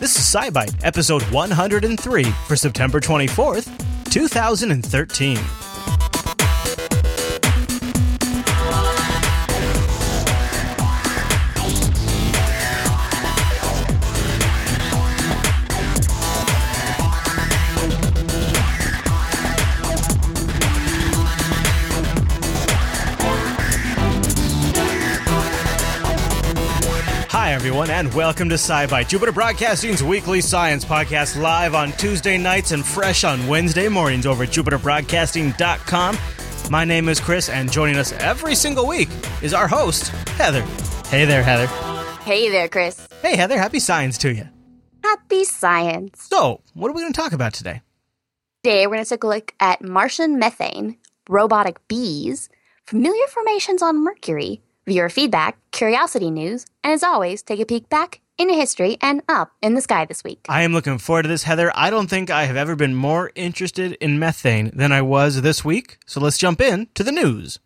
This is SciByte, episode 103 for September 24th, 2013. Everyone, and welcome to SciByte, Jupiter Broadcasting's weekly science podcast, live on Tuesday nights and fresh on Wednesday mornings over at jupiterbroadcasting.com. My name is Chris, and joining us every single week is our host, Heather. Hey there, Heather. Hey there, Chris. Hey, Heather, happy science to you. Happy science. So, what are we going to talk about today? Today, we're going to take a look at Martian methane, robotic bees, familiar formations on Mercury, viewer feedback, curiosity news, and as always, take a peek back into history and up in the sky this week. I am looking forward to this, Heather. I don't think I have ever been more interested in methane than I was this week. So let's jump in to the news.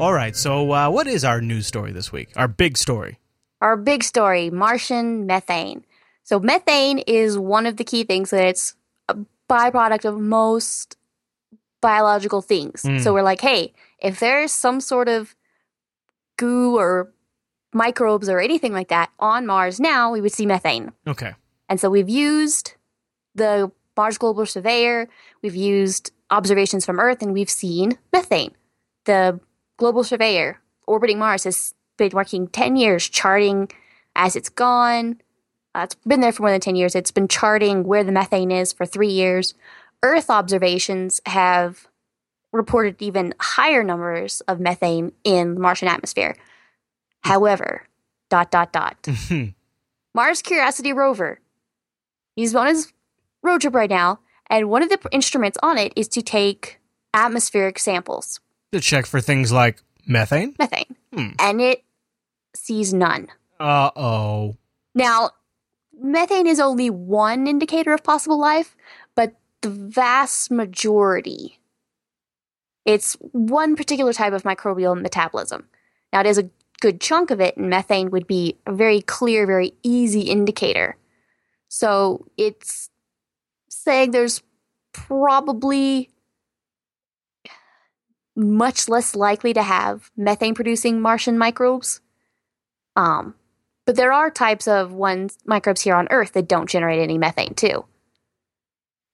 All right, so uh, what is our news story this week? Our big story. Our big story Martian methane. So, methane is one of the key things that it's byproduct of most biological things. Mm. So, we're like, hey, if there's some sort of goo or microbes or anything like that on Mars now, we would see methane. Okay. And so we've used the Mars Global Surveyor, we've used observations from Earth, and we've seen methane. The Global Surveyor orbiting Mars has been working 10 years charting as it's gone. Uh, it's been there for more than 10 years. It's been charting where the methane is for three years. Earth observations have reported even higher numbers of methane in the Martian atmosphere. However, dot, dot, dot. Mars Curiosity rover. He's on his road trip right now, and one of the instruments on it is to take atmospheric samples, to check for things like methane. methane, Hmm. and it sees none. Uh oh. Now, methane is only one indicator of possible life, but the vast majority, it's one particular type of microbial metabolism. Now, it is a good chunk of it, and methane would be a very clear, very easy indicator. So it's saying there's probably much less likely to have methane producing Martian microbes. Um, but there are types of ones microbes here on Earth that don't generate any methane too.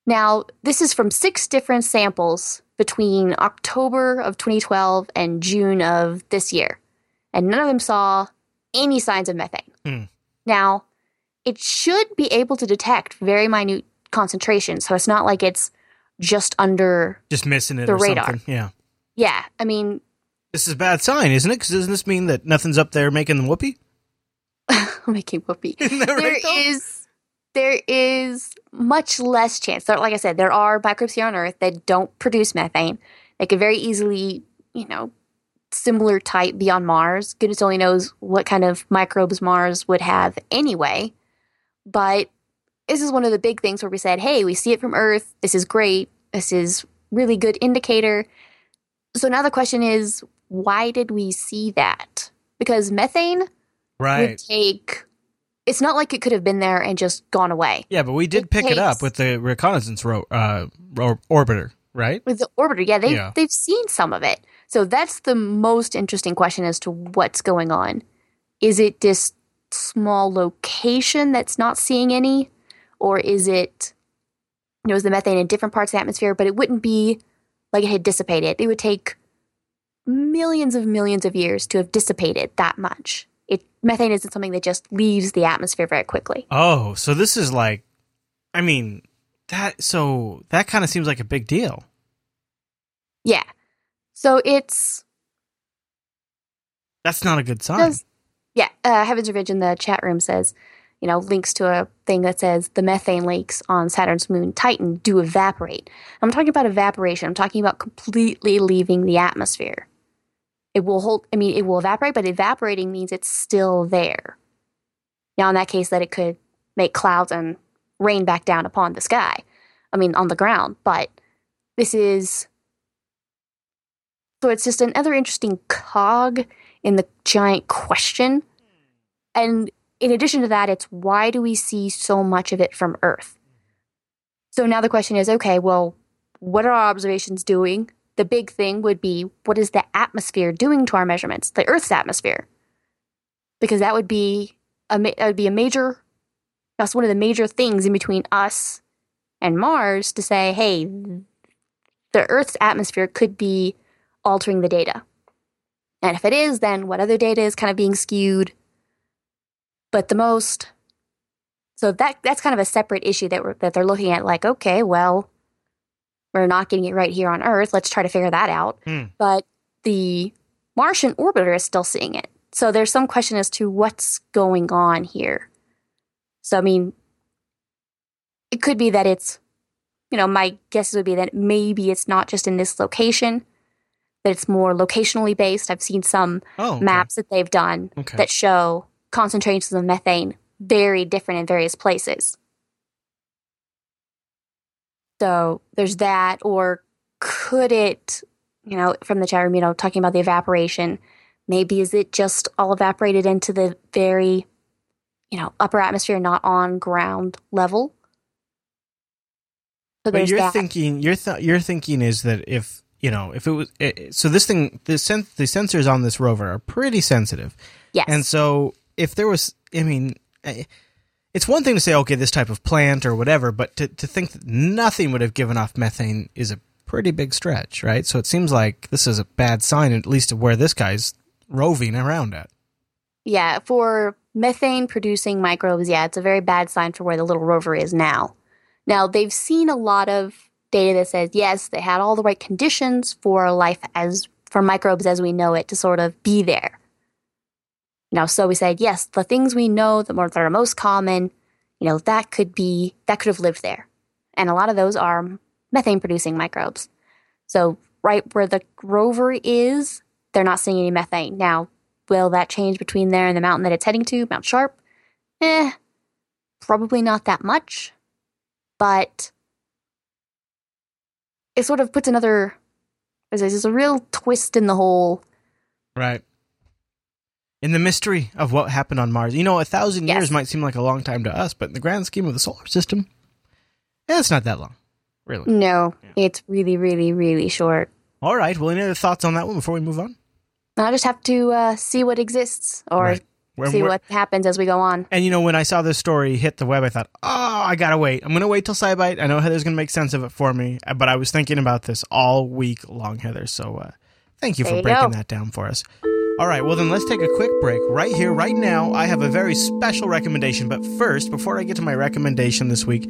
Now, this is from six different samples between October of 2012 and June of this year, and none of them saw any signs of methane. Hmm. Now, it should be able to detect very minute concentrations, so it's not like it's just under. Just missing it The or radar. something. Yeah. Yeah, I mean, This is a bad sign, isn't it? Because doesn't this mean that nothing's up there making them whoopee? making whoopee. That There right, though? is there is much less chance. There, like I said, there are microbes here on Earth that don't produce methane. They could very easily, you know, similar type be on Mars. Goodness only knows what kind of microbes Mars would have anyway. But this is one of the big things where we said, hey, we see it from Earth. This is great. This is really good indicator. So now the question is, why did we see that? Because methane would Right. take it's not like it could have been there and just gone away Yeah, but we did It pick it up with the reconnaissance ro- uh, or- orbiter, right? with the orbiter yeah they Yeah. they've seen some of it so that's the most interesting question as to what's going on is it this small location that's not seeing any or is it you know is the methane in different parts of the atmosphere but it wouldn't be like it had dissipated it would take millions of millions of years to have dissipated that much it methane isn't something that just leaves the atmosphere very quickly Oh, so this is like, I mean, that, so that kind of seems like a big deal. Yeah. So it's That's not a good sign. yeah, uh, Heavens Ridge in the chat room says, you know, links to a thing that says the methane lakes on Saturn's moon Titan do evaporate. I'm talking about evaporation. I'm talking about completely leaving the atmosphere. It will hold I mean it will evaporate, but evaporating means it's still there. Now in that case that it could make clouds and rain back down upon the sky. I mean on the ground, but this is So it's just another interesting cog in the giant question. And in addition to that, it's why do we see so much of it from Earth? So now the question is okay, well, what are our observations doing? The big thing would be what is the atmosphere doing to our measurements, the Earth's atmosphere? Because that would be a, that would be a major, that's one of the major things in between us and Mars to say, hey, the Earth's atmosphere could be altering the data. And if it is, then what other data is kind of being skewed? But the most so that that's kind of a separate issue that we're, that they're looking at. Like, okay, well, we're not getting it right here on Earth. Let's try to figure that out. Hmm. But the Martian orbiter is still seeing it. So there's some question as to what's going on here. So I mean, it could be that it's, you know, my guess would be that maybe it's not just in this location, that it's more locationally based. I've seen some Oh, okay. maps that they've done Okay. that show concentrations of methane very different in various places. So there's that, or could it, you know, from the chat room, you know, talking about the evaporation, maybe is it just all evaporated into the very, you know, upper atmosphere, not on ground level? So But you're that. thinking your th- your thinking is that if you know if it was it, so this thing the sen- the sensors on this rover are pretty sensitive, yes. and so if there was, I mean, eh, it's one thing to say okay this type of plant or whatever, but to to think that nothing would have given off methane is a pretty big stretch, right? So it seems like this is a bad sign, at least of where this guy's roving around at. Yeah, for methane producing microbes, yeah, it's a very bad sign for where the little rover is now. Now, they've seen a lot of data that says, yes, they had all the right conditions for life as for microbes as we know it to sort of be there. Now, so we said, yes, the things we know that are, most common, you know, that could be, that could have lived there. And a lot of those are methane producing microbes. So, right where the rover is, they're not seeing any methane. Now, will that change between there and the mountain that it's heading to, Mount Sharp? Eh, probably not that much. But it sort of puts another, there's a real twist in the whole. Right. In the mystery of what happened on Mars. You know, a thousand Yes. years might seem like a long time to us, but in the grand scheme of the solar system, yeah, it's not that long. Really. No, it's really, really, really short. All right. Well, any other thoughts on that one before we move on? I'll just have to uh, see what exists or Right. See what happens as we go on. And you know, when I saw this story hit the web, I thought, oh, I gotta wait. I'm gonna wait till SciByte. I know Heather's gonna make sense of it for me, uh, but I was thinking about this all week long, Heather. So uh, thank you There for you breaking go. that down for us. All right, well then let's take a quick break right here, right now. I have a very special recommendation, but first, before I get to my recommendation this week,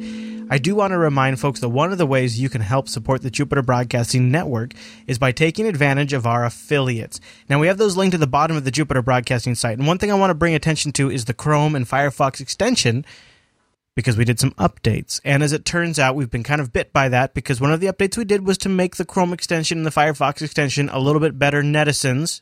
I do want to remind folks that one of the ways you can help support the Jupiter Broadcasting Network is by taking advantage of our affiliates. Now, we have those linked at the bottom of the Jupiter Broadcasting site, and one thing I want to bring attention to is the Chrome and Firefox extension because we did some updates. And as it turns out, we've been kind of bit by that because one of the updates we did was to make the Chrome extension and the Firefox extension a little bit better netizens.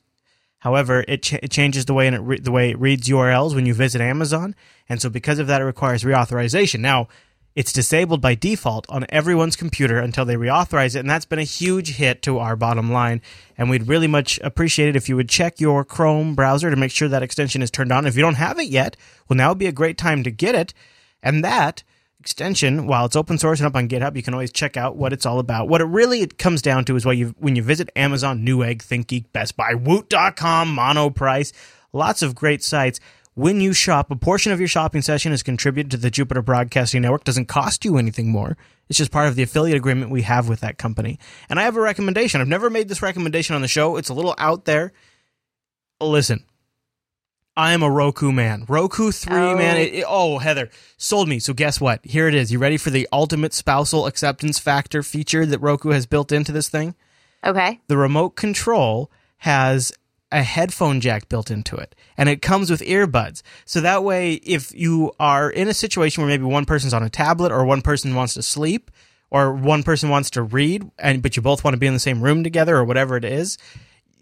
However, it, ch- it changes the way and it re- the way it reads URLs when you visit Amazon, and so because of that, it requires reauthorization. Now, it's disabled by default on everyone's computer until they reauthorize it, and that's been a huge hit to our bottom line. And we'd really much appreciate it if you would check your Chrome browser to make sure that extension is turned on. If you don't have it yet, well, now would be a great time to get it. And that extension, while it's open source and up on GitHub, you can always check out what it's all about. What it really comes down to is what you when you visit Amazon, Newegg, ThinkGeek, Best Buy, Woot.com, Monoprice, lots of great sites. When you shop, a portion of your shopping session is contributed to the Jupiter Broadcasting Network. Doesn't cost you anything more. It's just part of the affiliate agreement we have with that company. And I have a recommendation. I've never made this recommendation on the show. It's a little out there. Listen, I am a Roku man. Roku 3, Oh. man. It, it- oh, Heather, sold me. So guess what? Here it is. You ready for the ultimate spousal acceptance factor feature that Roku has built into this thing? Okay. The remote control has a headphone jack built into it and it comes with earbuds. So that way, if you are in a situation where maybe one person's on a tablet or one person wants to sleep or one person wants to read and but you both want to be in the same room together or whatever it is,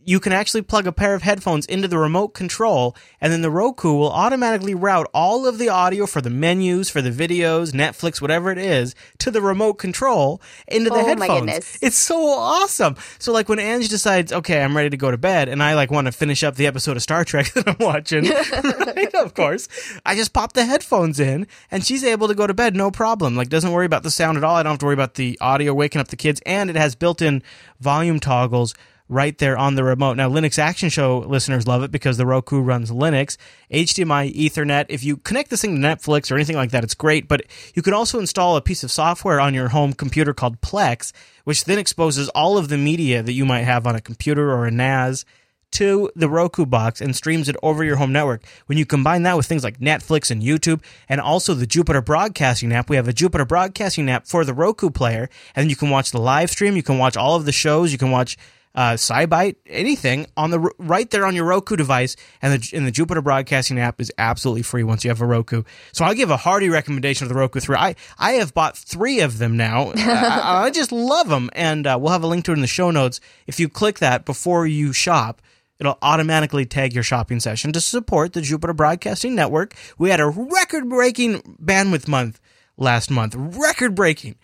you can actually plug a pair of headphones into the remote control, and then the Roku will automatically route all of the audio for the menus, for the videos, Netflix, whatever it is, to the remote control into the Oh, my headphones. goodness. It's so awesome. So like when Ange decides, okay, I'm ready to go to bed, and I like want to finish up the episode of Star Trek that I'm watching, right? Of course, I just pop the headphones in, and she's able to go to bed no problem. Like doesn't worry about the sound at all. I don't have to worry about the audio waking up the kids, and it has built-in volume toggles right there on the remote. Now, Linux Action Show listeners love it because the Roku runs Linux, HDMI, Ethernet. If you connect this thing to Netflix or anything like that, it's great. But you can also install a piece of software on your home computer called Plex, which then exposes all of the media that you might have on a computer or a NAS to the Roku box and streams it over your home network. When you combine that with things like Netflix and YouTube and also the Jupiter Broadcasting app, we have a Jupiter Broadcasting app for the Roku player, and you can watch the live stream, you can watch all of the shows, you can watch uh, SciByte, anything on the right there on your Roku device, and the and the Jupiter Broadcasting app is absolutely free once you have a Roku. So I'll give a hearty recommendation of the Roku three. I I have bought three of them now. I, I just love them, and uh, we'll have a link to it in the show notes. If you click that before you shop, it'll automatically tag your shopping session to support the Jupiter Broadcasting Network. We had a record breaking bandwidth month last month, record breaking.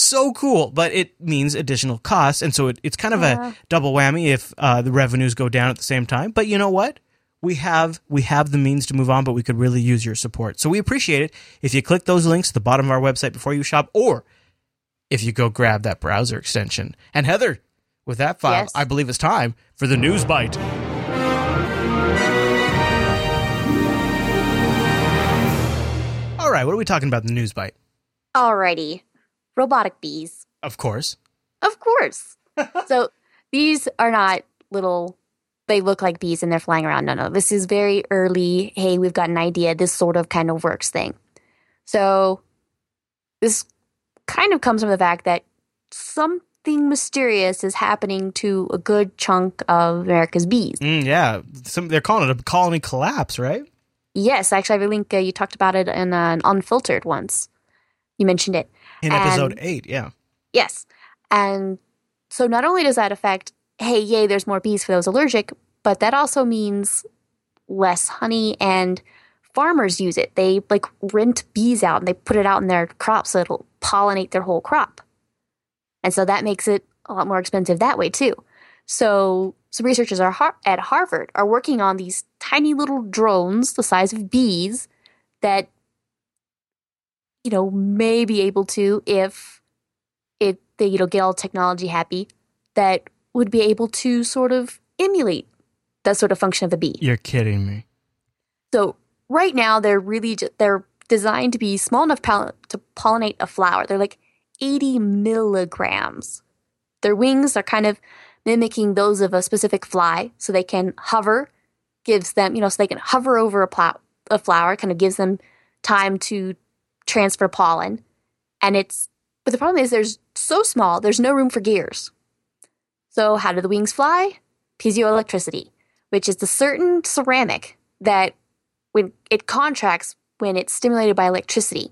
So cool, but it means additional costs, and so it, it's kind of a double whammy if uh, the revenues go down at the same time. But you know what? We have we have the means to move on, but we could really use your support. So we appreciate it if you click those links at the bottom of our website before you shop, or if you go grab that browser extension. And Heather, with that file, Yes. I believe it's time for the news bite. All right, what are we talking about in the news bite? Alrighty. Robotic bees. Of course. Of course. so these are not little, they look like bees and they're flying around. No, no. This is very early. Hey, we've got an idea. This sort of kind of works thing. So this kind of comes from the fact that something mysterious is happening to a good chunk of America's bees. Mm, yeah, some they're calling it a colony collapse, right? Yes, actually, I have a link. Uh, you talked about it in an unfiltered once. You mentioned it. In And- episode eight, yeah. Yes. And so not only does that affect, hey, yay, there's more bees for those allergic, but that also means less honey and farmers use it. They like rent bees out and they put it out in their crops so it'll pollinate their whole crop. And so that makes it a lot more expensive that way too. So some researchers are har- at Harvard are working on these tiny little drones the size of bees that you know may be able to if it they you know get all technology happy that would be able to sort of emulate that sort of function of a bee. You're kidding me. So right now they're really ju- they're designed to be small enough to pollinate a flower. They're like 80 milligrams. Their wings are kind of mimicking those of a specific fly, so they can hover. Gives them you know so they can hover over a, plow- a flower, kind of gives them time to transfer pollen. And it's but the problem is there's so small, there's no room for gears. So how do the wings fly? Piezoelectricity, which is the certain ceramic that when it contracts when it's stimulated by electricity.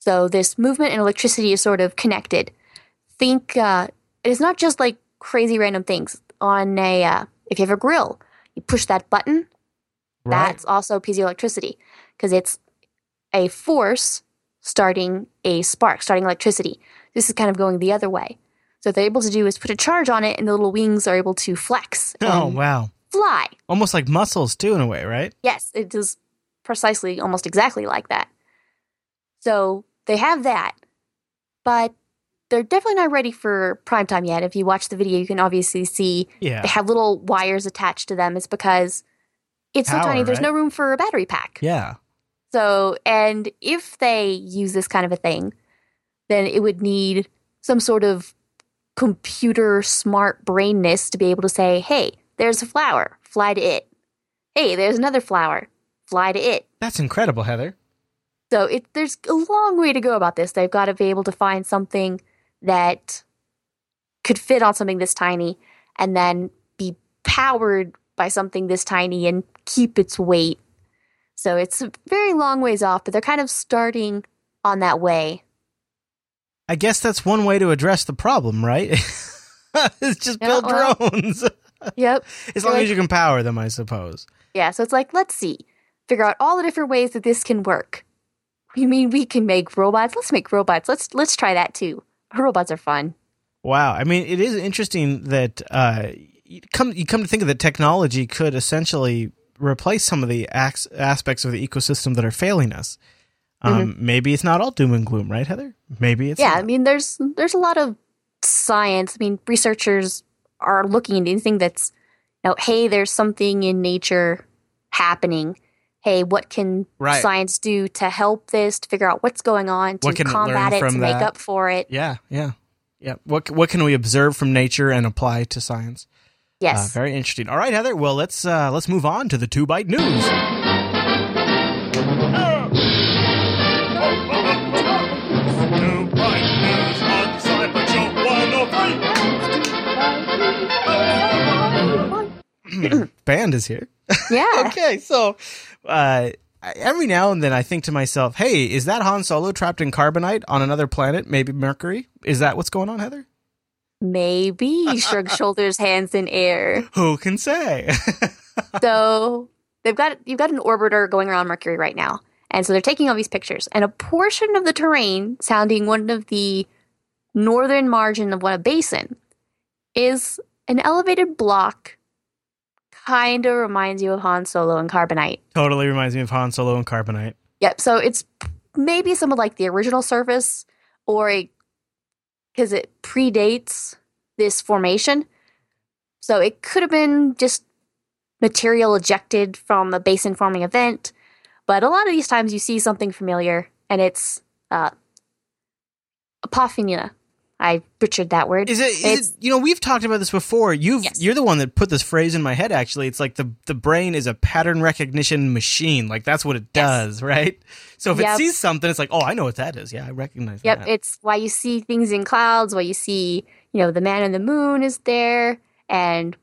So this movement and electricity is sort of connected. Think uh, it is not just like crazy random things on a uh, if you have a grill, you push that button. Right. That's also piezoelectricity because it's a force starting a spark, starting electricity. This is kind of going the other way. So what they're able to do is put a charge on it, and the little wings are able to flex oh, and oh wow. fly. Almost like muscles too, in a way, right? Yes, it is precisely, almost exactly like that. So they have that, but they're definitely not ready for prime time yet. If you watch the video, you can obviously see Yeah. they have little wires attached to them. It's because it's so tiny, there's right? no room for a battery pack. Yeah. So, and if they use this kind of a thing, then it would need some sort of computer smart brainness to be able to say, hey, there's a flower, fly to it. Hey, there's another flower, fly to it. That's incredible, Heather. So it there's a long way to go about this. They've got to be able to find something that could fit on something this tiny and then be powered by something this tiny and keep its weight. So it's a very long ways off, but they're kind of starting on that way. I guess that's one way to address the problem, right? it's just Yeah, build well- drones. Yep. as They're long like- as you can power them, I suppose. Yeah, so it's like, let's see, figure out all the different ways that this can work. You mean we can make robots? Let's make robots. Let's let's try that too. Robots are fun. Wow. I mean, it is interesting that uh, you come you come to think of that technology could essentially replace some of the aspects of the ecosystem that are failing us. Um, Maybe it's not all doom and gloom, right, Heather? Maybe it's yeah, I mean, there's there's a lot of science. I mean, researchers are looking at anything that's, you know, hey, there's something in nature happening. Hey, what can Right. science do to help this? To figure out what's going on, to it combat it, from to make up for it. Yeah, yeah, yeah. What what can we observe from nature and apply to science? Uh, Yes. very interesting. All right, Heather. Well, let's uh, let's move on to the two bite news. Two Bite News on SciByte Show 103. Band is here. yeah. okay, so uh, every now and then I think to myself, "Hey, is that Han Solo trapped in carbonite on another planet, maybe Mercury? Is that what's going on, Heather? Maybe he shrugged shoulders, hands in air. Who can say?" So they've got you've got an orbiter going around Mercury right now, and so they're taking all these pictures. And a portion of the terrain, sounding one of the northern margin of one a basin, is an elevated block. Kind of reminds you of Han Solo and Carbonite. totally reminds me of Han Solo and carbonite. Yep. So it's maybe some of like the original surface, or a because it predates this formation. So it could have been just material ejected from the basin forming event. But a lot of these times you see something familiar, and it's uh, apophenia. I butchered that word. Is it? Is it? You know, we've talked about this before. You've Yes. you're the one that put this phrase in my head. Actually, it's like the the brain is a pattern recognition machine. Like that's what it Yes. does, right? So if it sees something, it's like, oh, I know what that is. Yeah, I recognize that. Yep, that. it's why you see things in clouds, why you see, you know, the man in the moon is there, and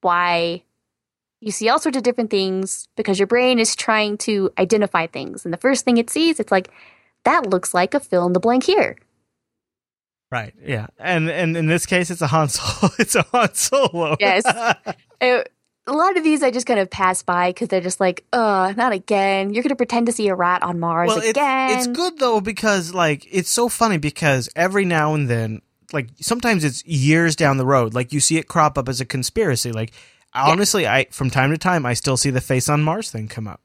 why you see all sorts of different things because your brain is trying to identify things. And the first thing it sees, it's like, that looks like a fill in the blank here. Right. Yeah. And and in this case, it's a Han Solo. It's a Han Solo. Yes. Uh, a lot of these I just kind of pass by because they're just like, uh, not again. You're going to pretend to see a rat on Mars well, again. it's good though because like it's so funny because every now and then, like sometimes it's years down the road, like you see it crop up as a conspiracy. Like honestly, I from time to time I still see the face on Mars thing come up.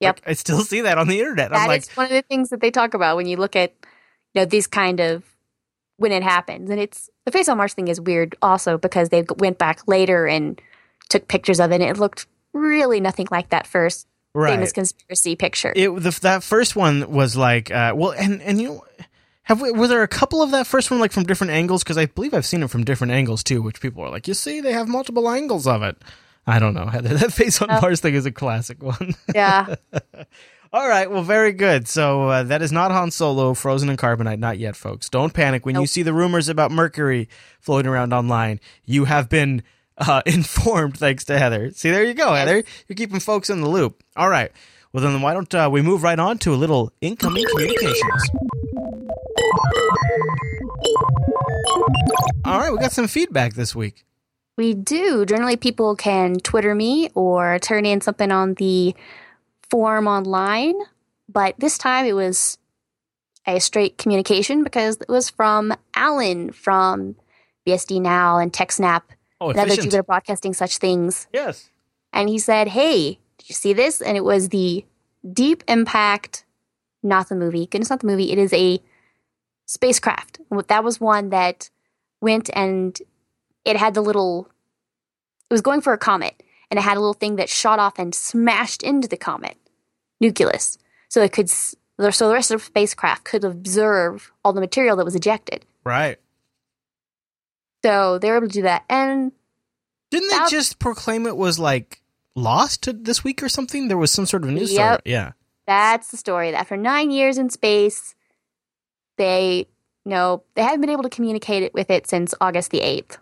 Yep. Like, I still see that on the internet. I'm That like, one of the things that they talk about when you look at you know these kind of when it happens and it's the face on mars thing is weird also because they went back later and took pictures of it and it looked really nothing like that first right. famous conspiracy picture it the, that first one was like uh, well and and you know have we, were there a couple of that first one like from different angles because i believe i've seen it from different angles too which people are like you see they have multiple angles of it i don't know Heather. that face on Oh. mars thing is a classic one yeah all right well very good. So uh, that is not han solo frozen in carbonite not yet folks. Don't panic. When you see the rumors about mercury floating around online you have been uh, informed thanks to heather. See there you go Yes. heather. You're keeping folks in the loop. All right. Well, then why don't uh, we move right on to a little incoming communications? All right, we got some feedback this week. we do. Generally people can twitter me or turn in something on the form online but this time it was a straight communication because it was from alan from bsd now and techsnap Oh, and other efficient. Jupiter Broadcasting such things. Yes. And he said, Hey, did you see this? And it was the Deep Impact, not the movie. Goodness, not the movie. It is a spacecraft. That was one that went and it had the little, it was going for a comet. And it had a little thing that shot off and smashed into the comet nucleus. So it could, so the rest of the spacecraft could observe all the material that was ejected. Right. So they were able to do that. And Didn't they just proclaim it was like lost this week or something? There was some sort of news Yep. story. Yeah. That's the story. That after nine years in space, they no, they haven't been able to communicate it with it since August the eighth.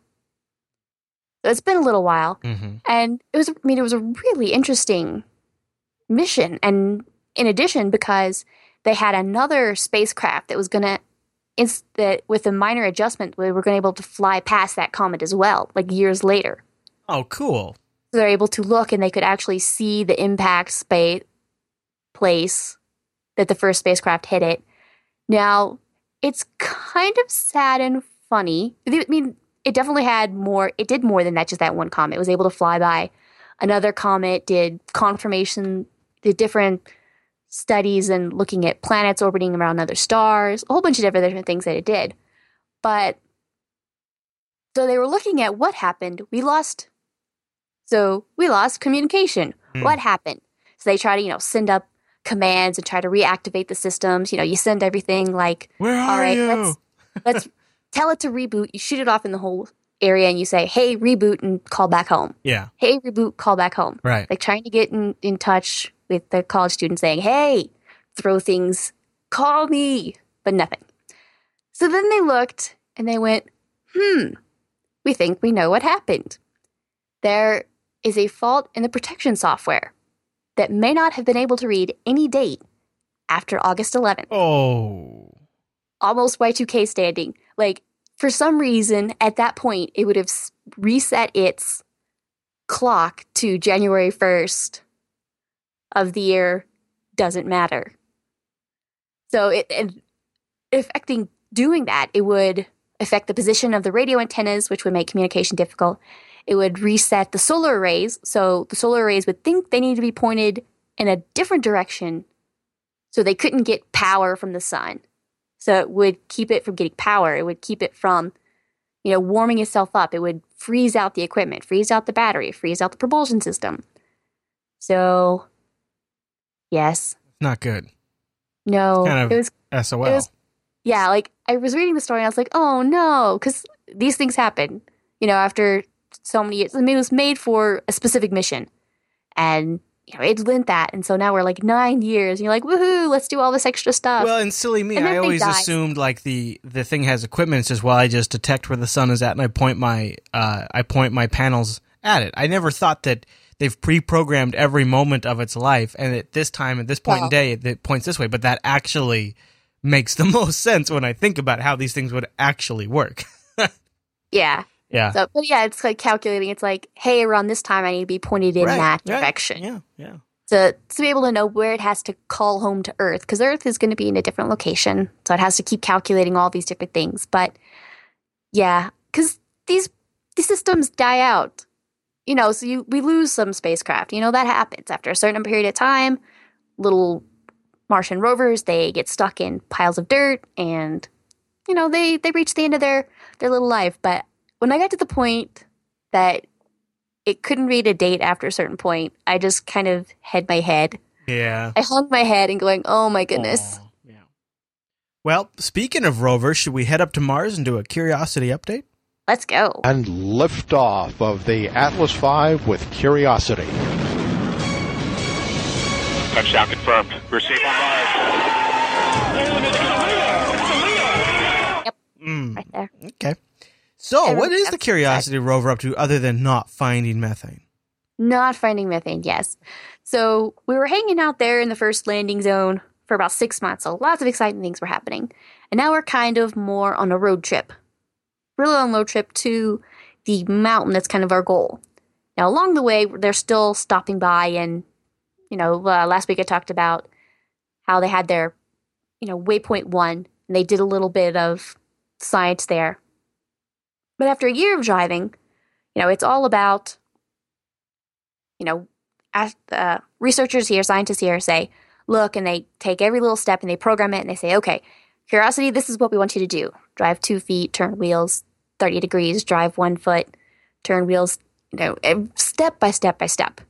It's been a little while, Mm-hmm. and it was. I mean, it was a really interesting mission, and in addition, because they had another spacecraft that was gonna. Ins- that with a minor adjustment, we were going to be able to fly past that comet as well, like years later. Oh, cool. So they're able to look and they could actually see the impact space place that the first spacecraft hit it. Now, it's kind of sad and funny. I mean, it definitely had more, it did more than that, just that one comet. It was able to fly by. Another comet did confirmation, the different studies and looking at planets orbiting around other stars, a whole bunch of different, different things that it did. But so they were looking at what happened. We lost, so we lost communication. Hmm. What happened? So they try to, you know, send up commands and try to reactivate the systems. You know, you send everything like, where are right, you? let's let's tell it to reboot. You shoot it off in the whole area and you say, hey, reboot and call back home. yeah, Hey, reboot, call back home right. like trying to get in, in touch with the college students saying, hey, throw things, call me, but nothing. So then they looked and they went, hmm, we think we know what happened. There is a fault in the protection software that may not have been able to read any date after August 11th. Oh, Almost Y2K standing. Like, for some reason, at that point, it would have reset its clock to January 1st of the year doesn't matter. So it, it affecting doing that, it would affect the position of the radio antennas, which would make communication difficult. It would reset the solar arrays, so the solar arrays would think they need to be pointed in a different direction, so they couldn't get power from the sun. So it would keep it from getting power. It would keep it from, you know, warming itself up. It would freeze out the equipment, freeze out the battery, freeze out the propulsion system. So, yes, not good. no, Kind of it was SOL. It was- yeah, like I was reading the story and I was like, oh no, because these things happen, you know, after so many years. I mean, it was made for a specific mission, and you know, it lent that, and so now we're like nine years, and you're like, woohoo, let's do all this extra stuff. well, and silly me, And I always died. assumed like the the thing has equipment. It's just well, I just detect where the sun is at, and I point my uh, I point my panels at it. I never thought that they've pre-programmed every moment of its life, and at this time, at this point in day, it, it points this way. But that actually makes the most sense when I think about how these things would actually work. yeah, yeah. so but yeah, it's like calculating. It's like, hey, around this time, I need to be pointed in Right, that right. direction. Yeah, yeah. to to be able to know where it has to call home to Earth because Earth is going to be in a different location, so it has to keep calculating all these different things. But yeah, because these these systems die out, you know. So you we lose some spacecraft. You know that happens after a certain period of time. Little Martian rovers they get stuck in piles of dirt, and you know they they reach the end of their their little life. But when I got to the point that it couldn't read a date after a certain point. I just kind of had my head. Yeah. I hung my head and going, "Oh my goodness!" Aw, yeah. Well, speaking of rovers, should we head up to Mars and do a curiosity update? Let's go. and liftoff of the Atlas V with Curiosity. Touchdown confirmed. We're safe on Mars. Mm, Right there. okay. So, what Everyone the Curiosity rover up to other than not finding methane? Not finding methane. Yes. So we were hanging out there in the first landing zone for about six months. So lots of exciting things were happening, and now we're kind of more on a road trip, really on a road trip to the mountain. That's kind of our goal. Now along the way, they're still stopping by, and you know, uh, last week I talked about how they had their, you know, waypoint one, and they did a little bit of science there. But after a year of driving, you know, it's all about, you know, uh, researchers here, scientists here say, look, and they take every little step and they program it and they say, okay, Curiosity, this is what we want you to do. Drive two feet, turn wheels 30 degrees, drive one foot, turn wheels, you know, step by step by step.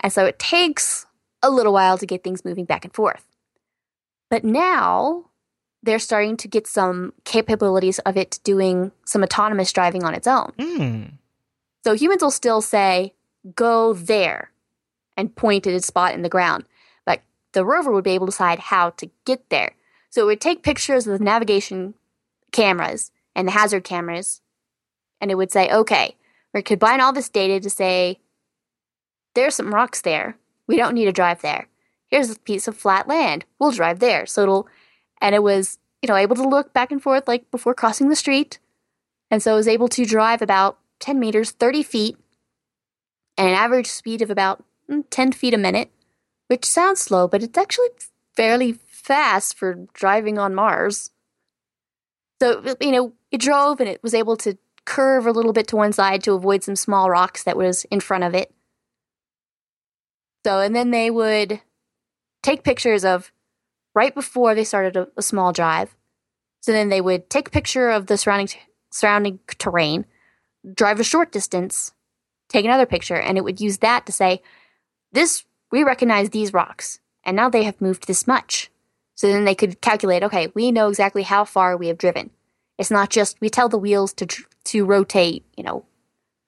And so it takes a little while to get things moving back and forth. But now they're starting to get some capabilities of it doing some autonomous driving on its own. Hmm. So humans will still say, go there and point at a spot in the ground. But the rover would be able to decide how to get there. So it would take pictures of the navigation cameras and the hazard cameras, and it would say, okay, we combine all this data to say, there's some rocks there. We don't need to drive there. Here's a piece of flat land. We'll drive there. So it'll, and it was, you know, able to look back and forth like before crossing the street. And so it was able to drive about 10 meters, 30 feet, and an average speed of about mm, 10 feet a minute, which sounds slow, but it's actually fairly fast for driving on Mars. So, you know, it drove and it was able to curve a little bit to one side to avoid some small rocks that was in front of it. So, and then they would take pictures of right before they started a, a small drive. So then they would take a picture of the surrounding surrounding terrain, drive a short distance, take another picture, and it would use that to say, "This we recognize these rocks, and now they have moved this much." So then they could calculate, okay, we know exactly how far we have driven. It's not just we tell the wheels to to rotate, you know,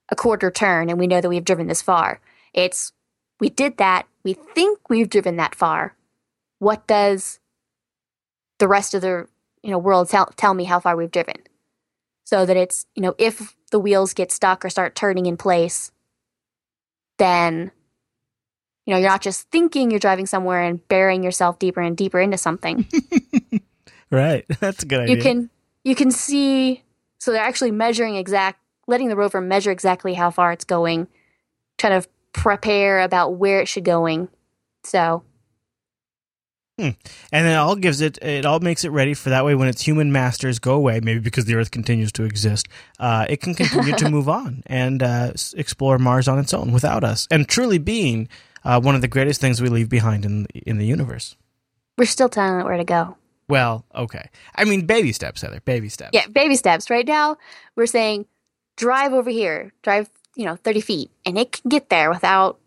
a quarter turn, and we know that we've driven this far. It's we did that. We think we've driven that far. What does the rest of the you know world tell, tell me how far we've driven? So that it's you know if the wheels get stuck or start turning in place, then you know you're not just thinking you're driving somewhere and burying yourself deeper and deeper into something. right, that's a good idea. You can you can see so they're actually measuring exact letting the rover measure exactly how far it's going, kind of prepare about where it should going. So Hmm. And it all gives it, it all makes it ready for that way when its human masters go away, maybe because the Earth continues to exist, uh, it can continue to move on and uh, explore Mars on its own without us, and truly being uh, one of the greatest things we leave behind in in the universe. We're still telling it where to go. Well, okay. I mean, baby steps, Heather. Baby steps. Yeah, baby steps. Right now, we're saying drive over here, drive, you know, 30 feet, and it can get there without,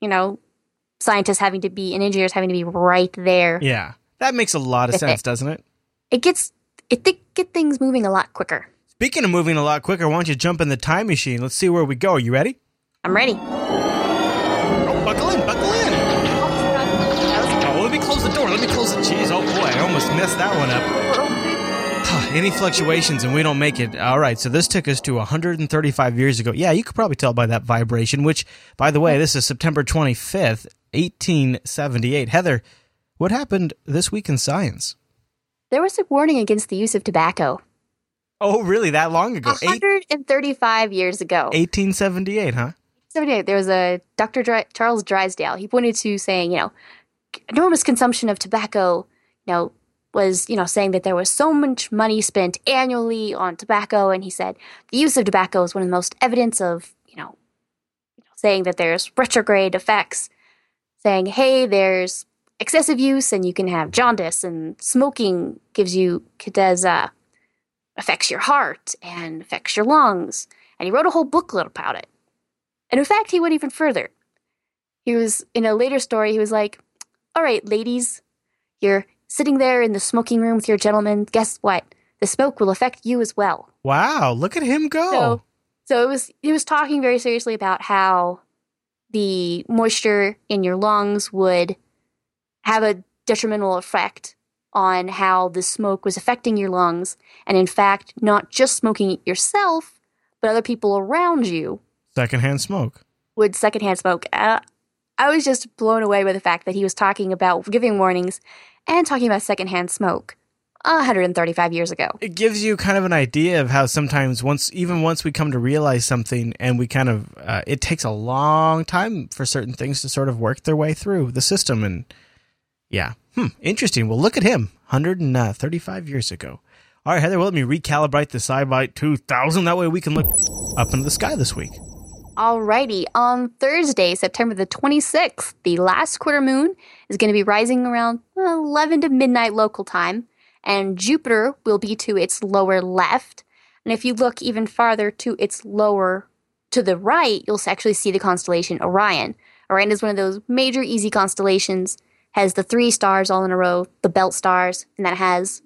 you know, scientists having to be and engineers having to be right there. Yeah, that makes a lot of sense, it. doesn't it? It gets it th- get things moving a lot quicker. Speaking of moving a lot quicker, why don't you jump in the time machine? Let's see where we go. Are you ready? I'm ready. Oh, buckle in, buckle in. Oh, let me close the door. Let me close the cheese. Oh boy, I almost messed that one up. Any fluctuations and we don't make it. All right, so this took us to 135 years ago. Yeah, you could probably tell by that vibration, which, by the way, this is September 25th, 1878. Heather, what happened this week in science? There was a warning against the use of tobacco. Oh, really? That long ago? 135 Eight, years ago. 1878, huh? 78. There was a Dr. Dry, Charles Drysdale. He pointed to saying, you know, enormous consumption of tobacco, you know, was, you know, saying that there was so much money spent annually on tobacco. And he said the use of tobacco is one of the most evidence of, you know, saying that there's retrograde effects saying, hey, there's excessive use and you can have jaundice and smoking gives you does uh, affects your heart and affects your lungs. And he wrote a whole booklet about it. And in fact, he went even further. He was in a later story, he was like, All right, ladies, you're sitting there in the smoking room with your gentleman. Guess what? The smoke will affect you as well. Wow, look at him go. So, so it was he was talking very seriously about how the moisture in your lungs would have a detrimental effect on how the smoke was affecting your lungs. And in fact, not just smoking it yourself, but other people around you. Secondhand smoke. Would secondhand smoke. Uh, I was just blown away by the fact that he was talking about giving warnings and talking about secondhand smoke. 135 years ago. It gives you kind of an idea of how sometimes once even once we come to realize something and we kind of uh, it takes a long time for certain things to sort of work their way through the system and yeah. Hmm, interesting. Well, look at him. 135 years ago. All right, Heather, well, let me recalibrate the SciByte 2000. That way we can look up into the sky this week. Alrighty, on Thursday, September the 26th, the last quarter moon is going to be rising around 11 to midnight local time and Jupiter will be to its lower left. And if you look even farther to its lower to the right, you'll actually see the constellation Orion. Orion is one of those major easy constellations, has the three stars all in a row, the belt stars, and that has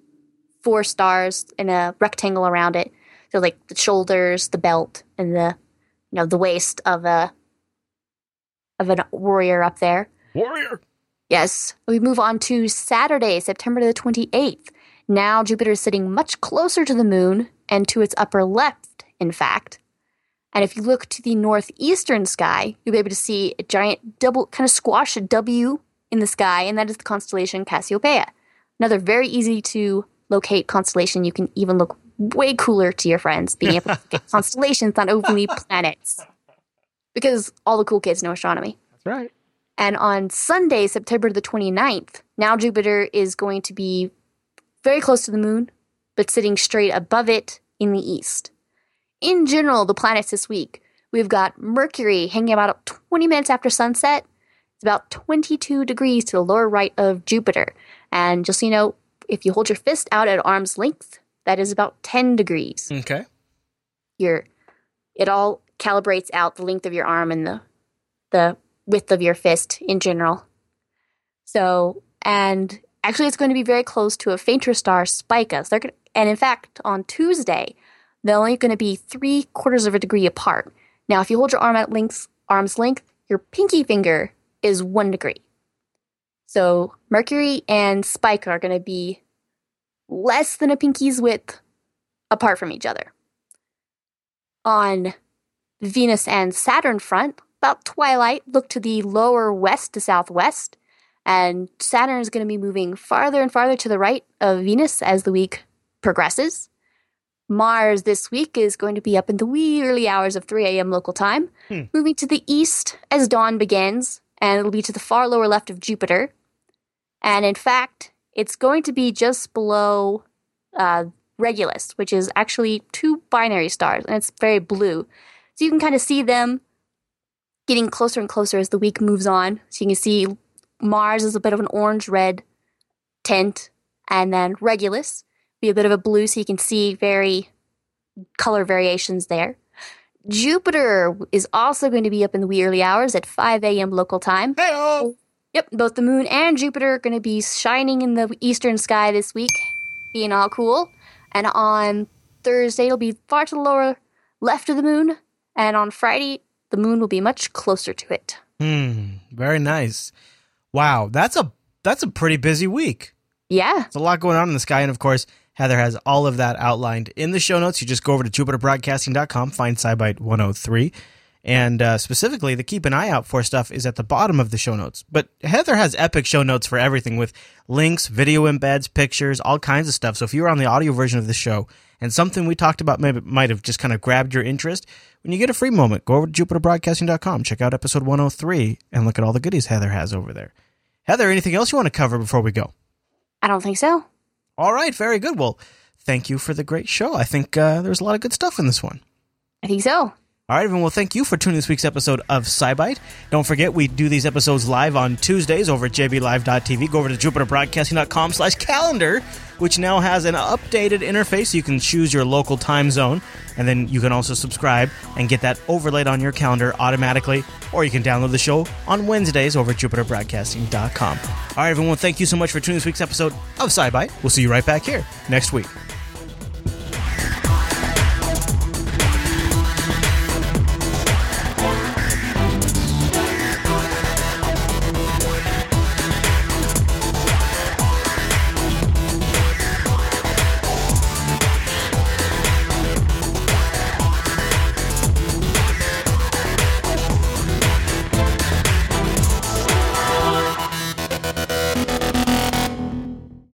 four stars in a rectangle around it. So like the shoulders, the belt, and the you know the waist of a of a warrior up there. Warrior. Yes. We move on to Saturday, September the 28th. Now Jupiter is sitting much closer to the moon and to its upper left, in fact. And if you look to the northeastern sky, you'll be able to see a giant double kind of squash a W in the sky, and that is the constellation Cassiopeia. Another very easy to locate constellation. You can even look way cooler to your friends, being able to get constellations, not only planets. because all the cool kids know astronomy. That's right. And on Sunday, September the 29th, now Jupiter is going to be very close to the moon, but sitting straight above it in the east. In general, the planets this week, we've got Mercury hanging about 20 minutes after sunset. It's about 22 degrees to the lower right of Jupiter. And just so you know, if you hold your fist out at arm's length, that is about 10 degrees. Okay. Your it all calibrates out the length of your arm and the the width of your fist in general. So, and actually it's going to be very close to a fainter star, Spica. So going and in fact, on Tuesday, they're only going to be three quarters of a degree apart. Now, if you hold your arm at length, arm's length, your pinky finger is one degree. So Mercury and Spica are going to be less than a pinky's width apart from each other. On Venus and Saturn front, about twilight, look to the lower west to southwest, and Saturn is going to be moving farther and farther to the right of Venus as the week progresses. Mars this week is going to be up in the wee early hours of 3 a.m. local time, Hmm. moving to the east as dawn begins, and it'll be to the far lower left of Jupiter. And in fact, it's going to be just below uh, Regulus, which is actually two binary stars, and it's very blue. So you can kind of see them getting closer and closer as the week moves on. So you can see Mars is a bit of an orange red tint, and then Regulus be a bit of a blue, so you can see very color variations there. Jupiter is also going to be up in the wee early hours at 5 a.m. local time. Hey, Yep, both the moon and Jupiter are going to be shining in the eastern sky this week, being all cool. And on Thursday, it'll be far to the lower left of the moon. And on Friday, the moon will be much closer to it. Hmm. Very nice. Wow, that's a that's a pretty busy week. Yeah, There's a lot going on in the sky, and of course, Heather has all of that outlined in the show notes. You just go over to jupiterbroadcasting.com, find SciByte 103, and uh, specifically, the keep an eye out for stuff is at the bottom of the show notes. But Heather has epic show notes for everything with links, video embeds, pictures, all kinds of stuff. So if you were on the audio version of the show and something we talked about maybe might have just kind of grabbed your interest, when you get a free moment, go over to jupiterbroadcasting.com, check out episode 103, and look at all the goodies Heather has over there. Heather, anything else you want to cover before we go? I don't think so. All right, very good. Well, thank you for the great show. I think uh, there's a lot of good stuff in this one. I think so. All right, everyone. Well, thank you for tuning this week's episode of SciByte. Don't forget, we do these episodes live on Tuesdays over at jblive.tv. Go over to jupiterbroadcasting.com slash calendar, which now has an updated interface. You can choose your local time zone, and then you can also subscribe and get that overlaid on your calendar automatically, or you can download the show on Wednesdays over at jupiterbroadcasting.com. All right, everyone. Thank you so much for tuning this week's episode of SciByte. We'll see you right back here next week.